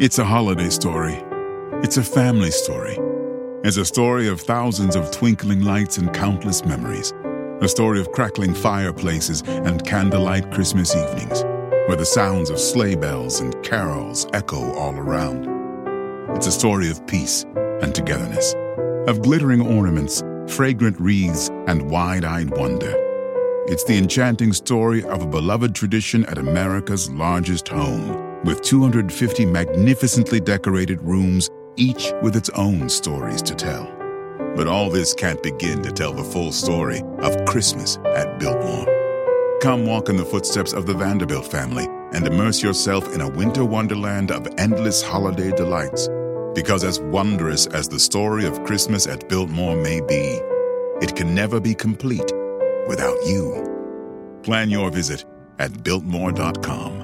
It's a holiday story. It's a family story. It's a story of thousands of twinkling lights and countless memories. A story of crackling fireplaces and candlelight Christmas evenings, where the sounds of sleigh bells and carols echo all around. It's a story of peace and togetherness, of glittering ornaments, fragrant wreaths, and wide eyed wonder. It's the enchanting story of a beloved tradition at America's largest home with 250 magnificently decorated rooms, each with its own stories to tell. But all this can't begin to tell the full story of Christmas at Biltmore. Come walk in the footsteps of the Vanderbilt family and immerse yourself in a winter wonderland of endless holiday delights. Because as wondrous as the story of Christmas at Biltmore may be, it can never be complete without you. Plan your visit at Biltmore.com.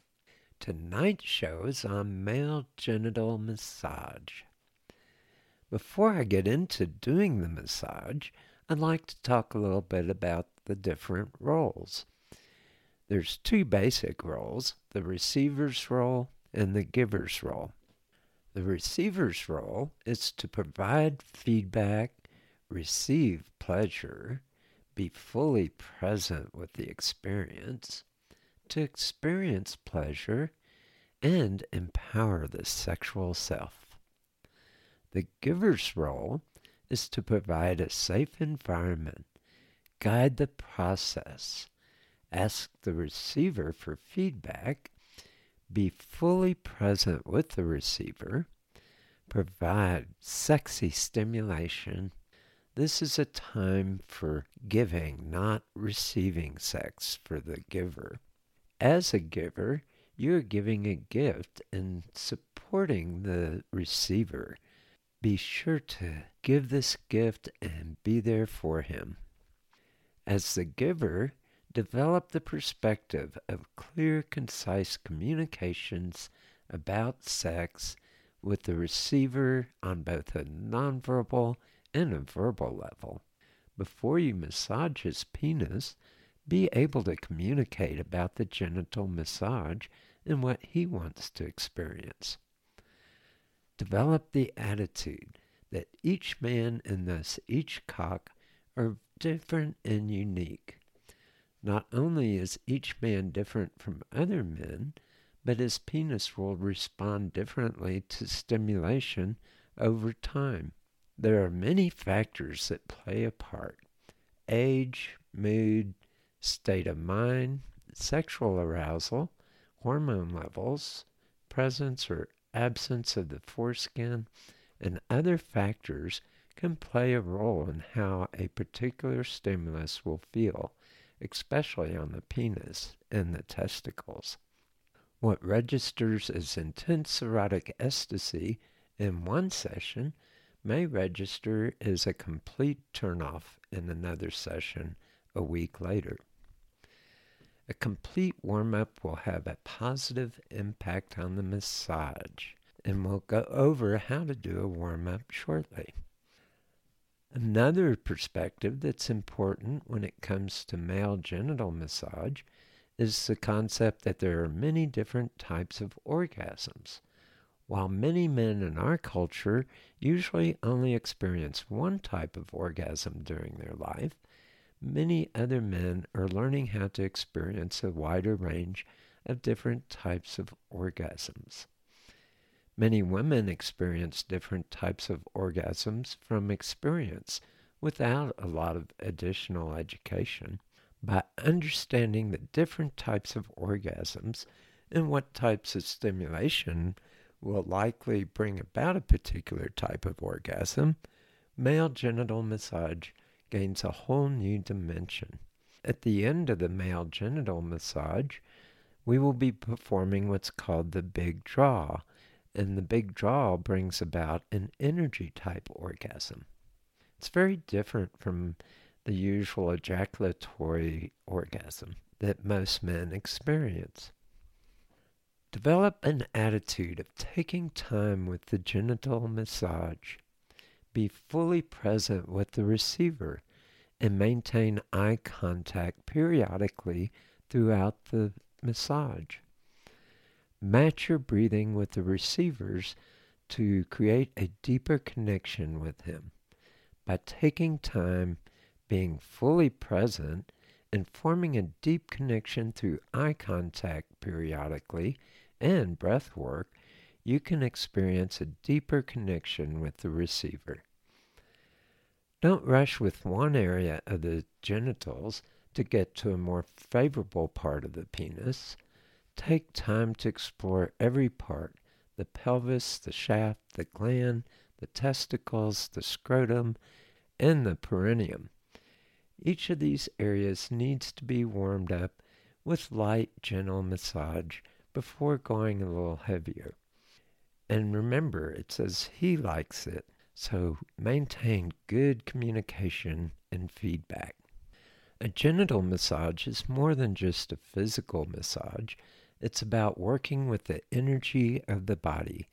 Tonight's show is on male genital massage. Before I get into doing the massage, I'd like to talk a little bit about the different roles. There's two basic roles the receiver's role and the giver's role. The receiver's role is to provide feedback, receive pleasure, be fully present with the experience, to experience pleasure and empower the sexual self. The giver's role is to provide a safe environment, guide the process, ask the receiver for feedback, be fully present with the receiver, provide sexy stimulation. This is a time for giving, not receiving sex for the giver. As a giver, you're giving a gift and supporting the receiver. be sure to give this gift and be there for him. As the giver, develop the perspective of clear, concise communications about sex with the receiver on both a nonverbal and a verbal level. Before you massage his penis, be able to communicate about the genital massage and what he wants to experience. Develop the attitude that each man and thus each cock are different and unique. Not only is each man different from other men, but his penis will respond differently to stimulation over time. There are many factors that play a part age, mood, state of mind, sexual arousal, hormone levels, presence or absence of the foreskin, and other factors can play a role in how a particular stimulus will feel, especially on the penis and the testicles. What registers as intense erotic ecstasy in one session may register as a complete turnoff in another session a week later. A complete warm up will have a positive impact on the massage, and we'll go over how to do a warm up shortly. Another perspective that's important when it comes to male genital massage is the concept that there are many different types of orgasms. While many men in our culture usually only experience one type of orgasm during their life, many other men are learning how to experience a wider range of different types of orgasms. Many women experience different types of orgasms from experience without a lot of additional education by understanding the different types of orgasms and what types of stimulation will likely bring about a particular type of orgasm, male genital massage gains a whole new dimension. At the end of the male genital massage, we will be performing what's called the big draw, and the big draw brings about an energy type orgasm. It's very different from the usual ejaculatory orgasm that most men experience. Develop an attitude of taking time with the genital massage. Be fully present with the receiver and maintain eye contact periodically throughout the massage. Match your breathing with the receivers to create a deeper connection with him. By taking time being fully present and forming a deep connection through eye contact periodically and breath work, you can experience a deeper connection with the receiver. Don't rush with one area of the genitals to get to a more favorable part of the penis. Take time to explore every part the pelvis, the shaft, the gland, the testicles, the scrotum, and the perineum. Each of these areas needs to be warmed up with light, gentle massage before going a little heavier. And remember, it says he likes it, so maintain good communication and feedback. A genital massage is more than just a physical massage. It's about working with the energy of the body.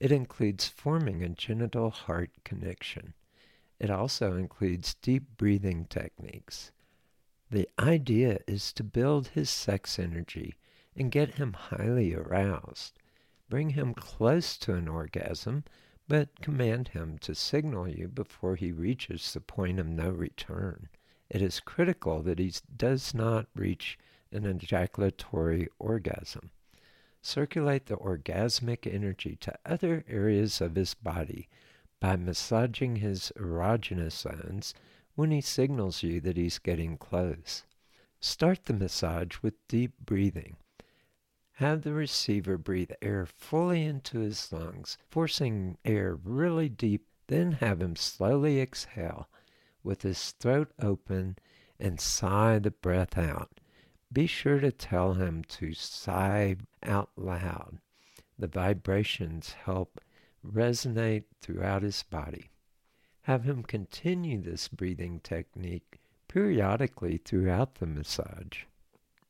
It includes forming a genital heart connection. It also includes deep breathing techniques. The idea is to build his sex energy and get him highly aroused. Bring him close to an orgasm, but command him to signal you before he reaches the point of no return. It is critical that he does not reach an ejaculatory orgasm. Circulate the orgasmic energy to other areas of his body by massaging his erogenous zones when he signals you that he's getting close. Start the massage with deep breathing. Have the receiver breathe air fully into his lungs, forcing air really deep, then have him slowly exhale with his throat open and sigh the breath out. Be sure to tell him to sigh out loud. The vibrations help resonate throughout his body. Have him continue this breathing technique periodically throughout the massage.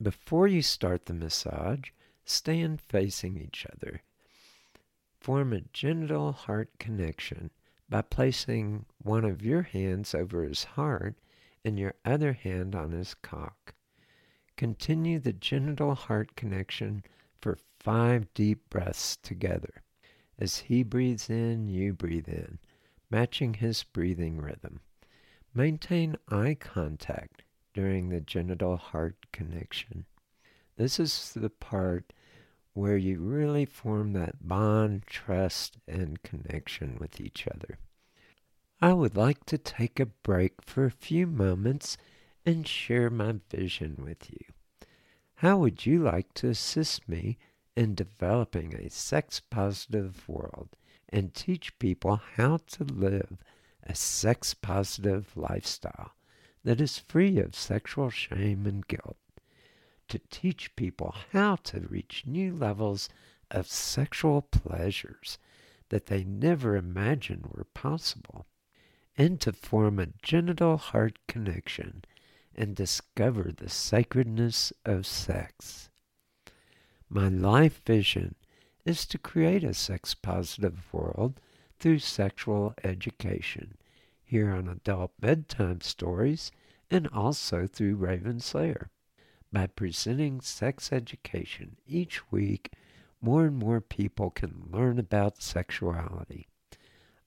Before you start the massage, stand facing each other. Form a genital heart connection by placing one of your hands over his heart and your other hand on his cock. Continue the genital heart connection for five deep breaths together. As he breathes in, you breathe in, matching his breathing rhythm. Maintain eye contact during the genital heart connection. This is the part where you really form that bond, trust, and connection with each other. I would like to take a break for a few moments and share my vision with you. How would you like to assist me in developing a sex positive world and teach people how to live a sex positive lifestyle that is free of sexual shame and guilt? To teach people how to reach new levels of sexual pleasures that they never imagined were possible, and to form a genital heart connection and discover the sacredness of sex. My life vision is to create a sex positive world through sexual education here on Adult Bedtime Stories and also through Raven Slayer. By presenting sex education each week, more and more people can learn about sexuality.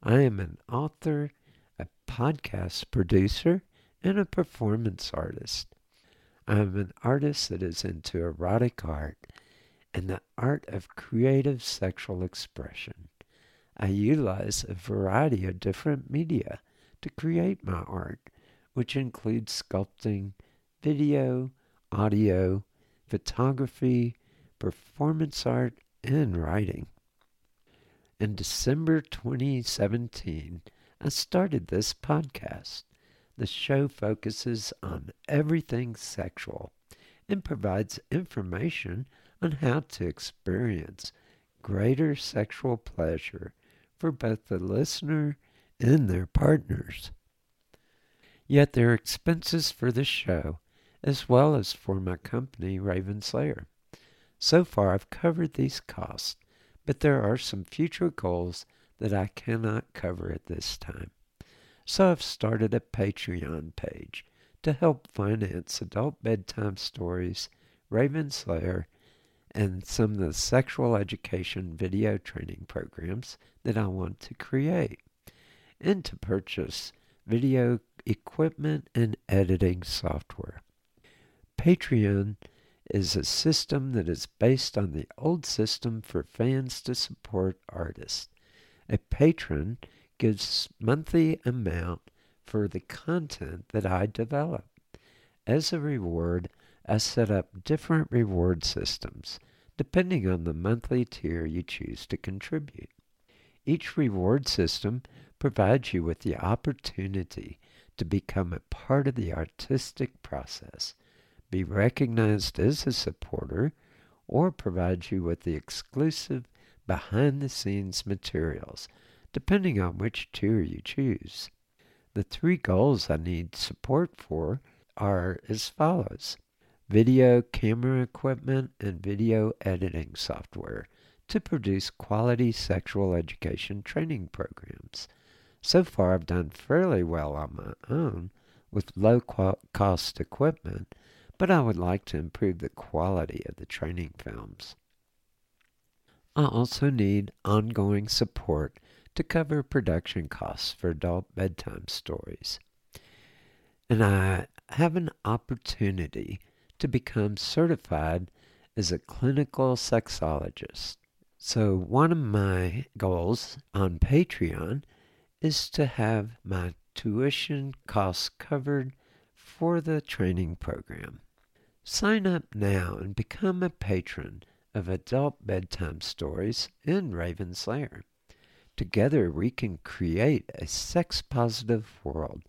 I am an author, a podcast producer, and a performance artist. I'm an artist that is into erotic art and the art of creative sexual expression. I utilize a variety of different media to create my art, which includes sculpting, video, audio, photography, performance art, and writing. In December 2017, I started this podcast. The show focuses on everything sexual and provides information on how to experience greater sexual pleasure for both the listener and their partners. Yet there are expenses for the show as well as for my company, Raven Slayer. So far, I've covered these costs, but there are some future goals that I cannot cover at this time so I've started a Patreon page to help finance adult bedtime stories, Raven Slayer, and some of the sexual education video training programs that I want to create, and to purchase video equipment and editing software. Patreon is a system that is based on the old system for fans to support artists. A patron gives monthly amount for the content that I develop. As a reward, I set up different reward systems depending on the monthly tier you choose to contribute. Each reward system provides you with the opportunity to become a part of the artistic process, be recognized as a supporter, or provide you with the exclusive behind the scenes materials depending on which tier you choose. The three goals I need support for are as follows video camera equipment and video editing software to produce quality sexual education training programs. So far, I've done fairly well on my own with low cost equipment, but I would like to improve the quality of the training films. I also need ongoing support to cover production costs for adult bedtime stories. And I have an opportunity to become certified as a clinical sexologist. So, one of my goals on Patreon is to have my tuition costs covered for the training program. Sign up now and become a patron of Adult Bedtime Stories in Raven Slayer. Together, we can create a sex positive world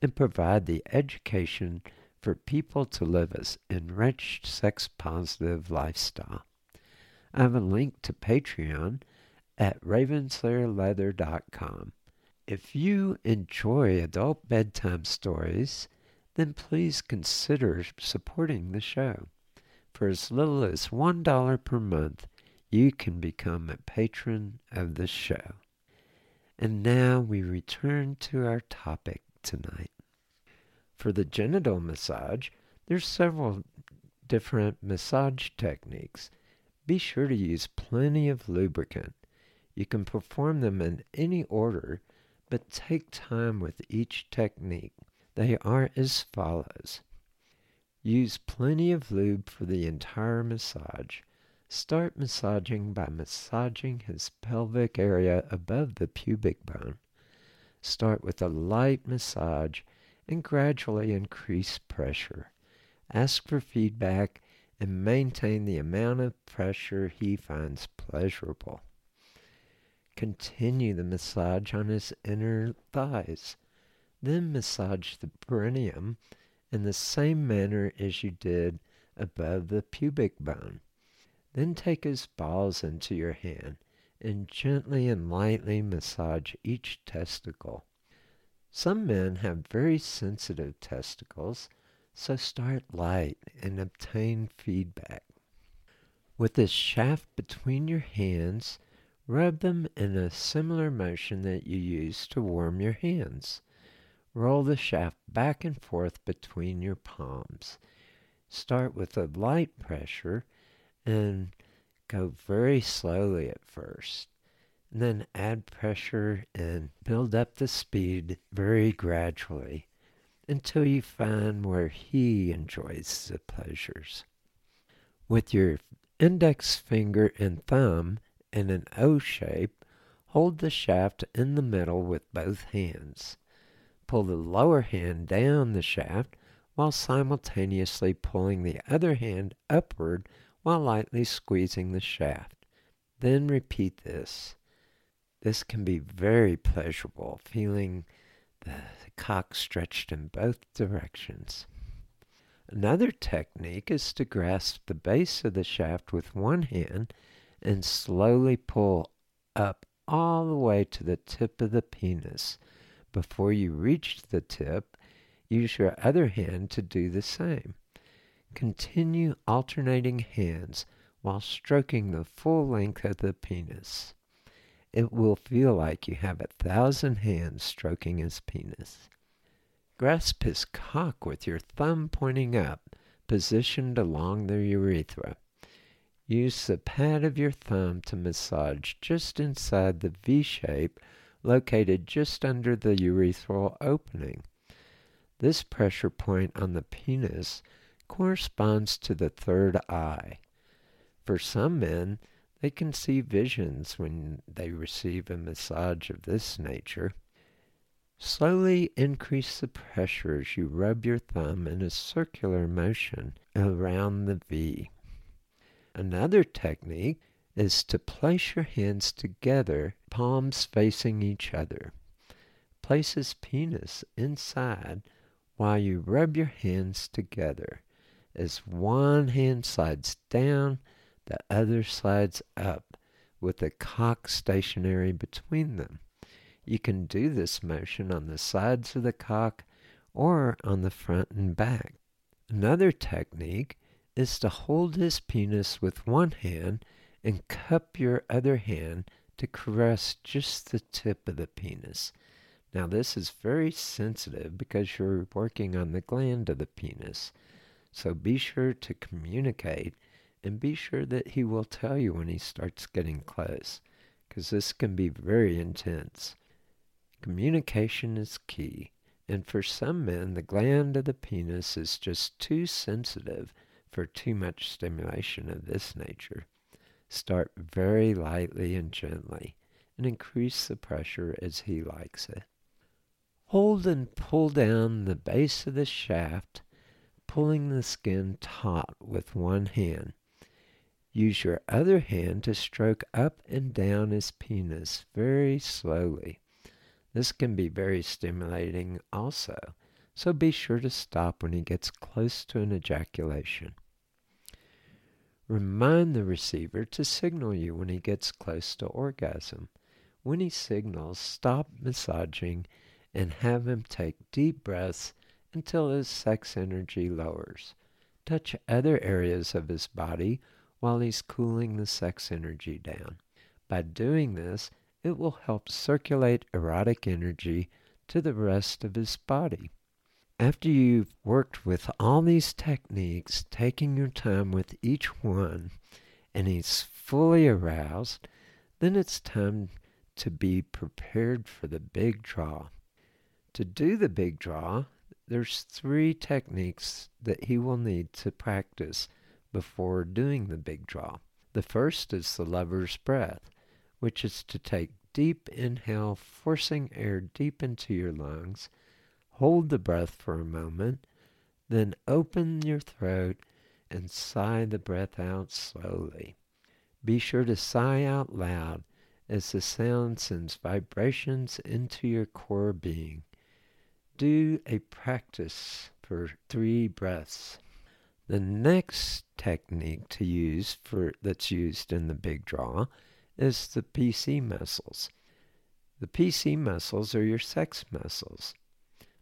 and provide the education for people to live an enriched sex positive lifestyle. I have a link to Patreon at ravenslayerleather.com. If you enjoy adult bedtime stories, then please consider supporting the show. For as little as $1 per month, you can become a patron of the show. And now we return to our topic tonight. For the genital massage, there's several different massage techniques. Be sure to use plenty of lubricant. You can perform them in any order, but take time with each technique. They are as follows. Use plenty of lube for the entire massage. Start massaging by massaging his pelvic area above the pubic bone. Start with a light massage and gradually increase pressure. Ask for feedback and maintain the amount of pressure he finds pleasurable. Continue the massage on his inner thighs. Then massage the perineum in the same manner as you did above the pubic bone. Then take his balls into your hand and gently and lightly massage each testicle. Some men have very sensitive testicles, so start light and obtain feedback. With the shaft between your hands, rub them in a similar motion that you use to warm your hands. Roll the shaft back and forth between your palms. Start with a light pressure and go very slowly at first. And then add pressure and build up the speed very gradually until you find where he enjoys the pleasures. With your index finger and thumb in an O shape, hold the shaft in the middle with both hands. Pull the lower hand down the shaft while simultaneously pulling the other hand upward while lightly squeezing the shaft. Then repeat this. This can be very pleasurable, feeling the cock stretched in both directions. Another technique is to grasp the base of the shaft with one hand and slowly pull up all the way to the tip of the penis. Before you reach the tip, use your other hand to do the same. Continue alternating hands while stroking the full length of the penis. It will feel like you have a thousand hands stroking his penis. Grasp his cock with your thumb pointing up, positioned along the urethra. Use the pad of your thumb to massage just inside the V shape located just under the urethral opening. This pressure point on the penis corresponds to the third eye. For some men, they can see visions when they receive a massage of this nature. Slowly increase the pressure as you rub your thumb in a circular motion around the V. Another technique is to place your hands together, palms facing each other. Place his penis inside while you rub your hands together. As one hand slides down, the other slides up, with the cock stationary between them. You can do this motion on the sides of the cock or on the front and back. Another technique is to hold his penis with one hand and cup your other hand to caress just the tip of the penis. Now, this is very sensitive because you're working on the gland of the penis. So be sure to communicate and be sure that he will tell you when he starts getting close, because this can be very intense. Communication is key, and for some men, the gland of the penis is just too sensitive for too much stimulation of this nature. Start very lightly and gently, and increase the pressure as he likes it. Hold and pull down the base of the shaft pulling the skin taut with one hand. Use your other hand to stroke up and down his penis very slowly. This can be very stimulating also, so be sure to stop when he gets close to an ejaculation. Remind the receiver to signal you when he gets close to orgasm. When he signals, stop massaging and have him take deep breaths until his sex energy lowers. Touch other areas of his body while he's cooling the sex energy down. By doing this, it will help circulate erotic energy to the rest of his body. After you've worked with all these techniques, taking your time with each one, and he's fully aroused, then it's time to be prepared for the big draw. To do the big draw, there's three techniques that he will need to practice before doing the big draw. The first is the lover's breath which is to take deep inhale, forcing air deep into your lungs. Hold the breath for a moment, then open your throat and sigh the breath out slowly. Be sure to sigh out loud as the sound sends vibrations into your core being. Do a practice for three breaths. The next technique to use for that's used in the big draw is the PC muscles. The PC muscles are your sex muscles.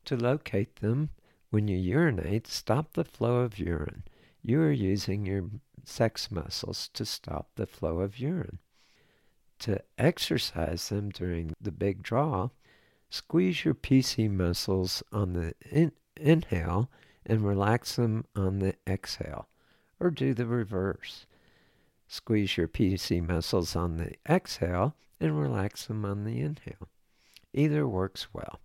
To locate them, when you urinate, stop the flow of urine. You are using your sex muscles to stop the flow of urine. To exercise them during the big draw, squeeze your PC muscles on the in- inhale and relax them on the exhale, or do the reverse. Squeeze your PC muscles on the exhale and relax them on the inhale. Either works well.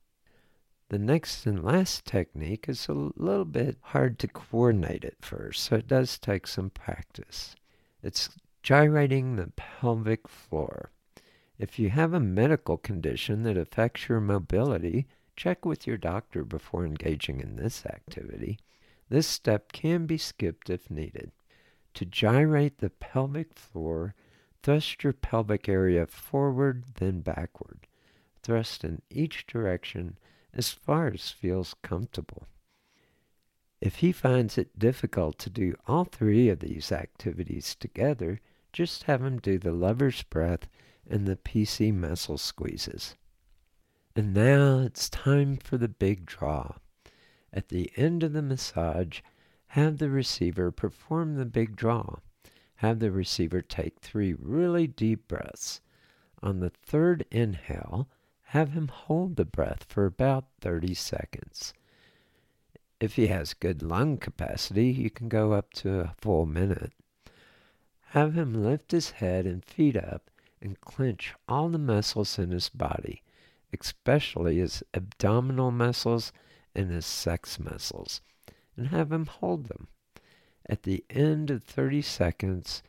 The next and last technique is a little bit hard to coordinate at first, so it does take some practice. It's gyrating the pelvic floor. If you have a medical condition that affects your mobility, check with your doctor before engaging in this activity. This step can be skipped if needed. To gyrate the pelvic floor, thrust your pelvic area forward, then backward. Thrust in each direction as far as feels comfortable. If he finds it difficult to do all three of these activities together, just have him do the lover's breath and the PC muscle squeezes. And now it's time for the big draw. At the end of the massage, have the receiver perform the big draw. Have the receiver take three really deep breaths. On the third inhale, have him hold the breath for about 30 seconds. If he has good lung capacity, you can go up to a full minute. Have him lift his head and feet up and clench all the muscles in his body, especially his abdominal muscles and his sex muscles and have him hold them. At the end of 30 seconds,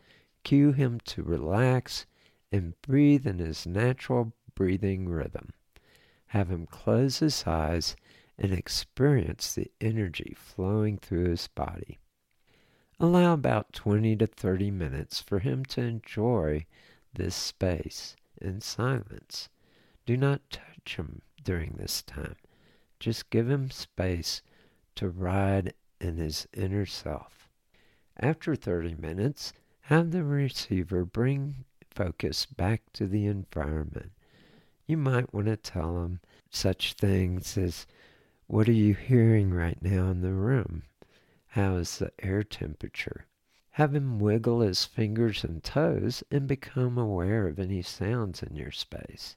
cue him to relax and breathe in his natural breathing rhythm. Have him close his eyes and experience the energy flowing through his body. Allow about 20 to 30 minutes for him to enjoy this space in silence. Do not touch him during this time. Just give him space to ride in his inner self. After 30 minutes, have the receiver bring focus back to the environment. You might want to tell him such things as, What are you hearing right now in the room? How is the air temperature? Have him wiggle his fingers and toes and become aware of any sounds in your space.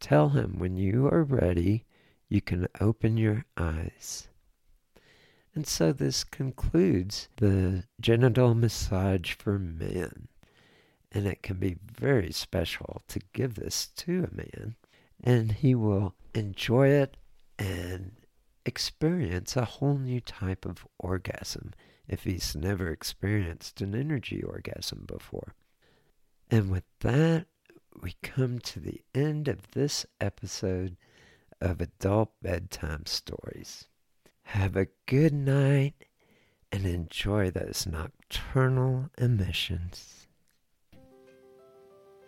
Tell him when you are ready, you can open your eyes. And so this concludes the genital massage for men. And it can be very special to give this to a man, and he will enjoy it and experience a whole new type of orgasm if he's never experienced an energy orgasm before. And with that, we come to the end of this episode of Adult Bedtime Stories. Have a good night and enjoy those nocturnal emissions.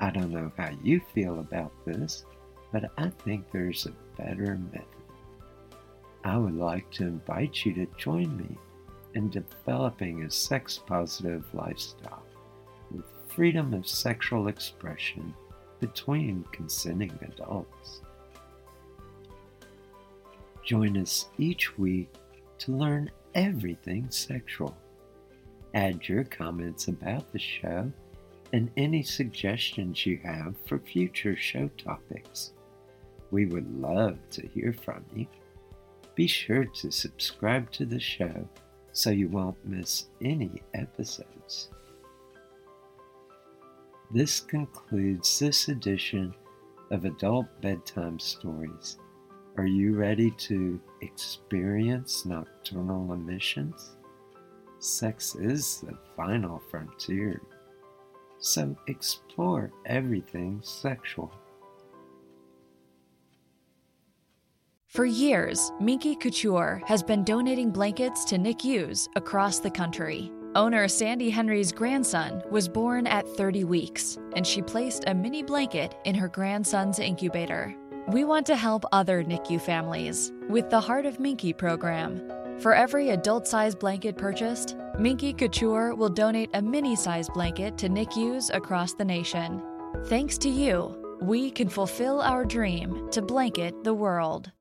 I don't know how you feel about this, but I think there's a better method. I would like to invite you to join me in developing a sex positive lifestyle with freedom of sexual expression between consenting adults. Join us each week to learn everything sexual. Add your comments about the show and any suggestions you have for future show topics. We would love to hear from you. Be sure to subscribe to the show so you won't miss any episodes. This concludes this edition of Adult Bedtime Stories. Are you ready to experience nocturnal emissions? Sex is the final frontier, so explore everything sexual. For years, Minky Couture has been donating blankets to NICUs across the country. Owner Sandy Henry's grandson was born at 30 weeks, and she placed a mini blanket in her grandson's incubator. We want to help other NICU families with the Heart of Minky program. For every adult sized blanket purchased, Minky Couture will donate a mini sized blanket to NICUs across the nation. Thanks to you, we can fulfill our dream to blanket the world.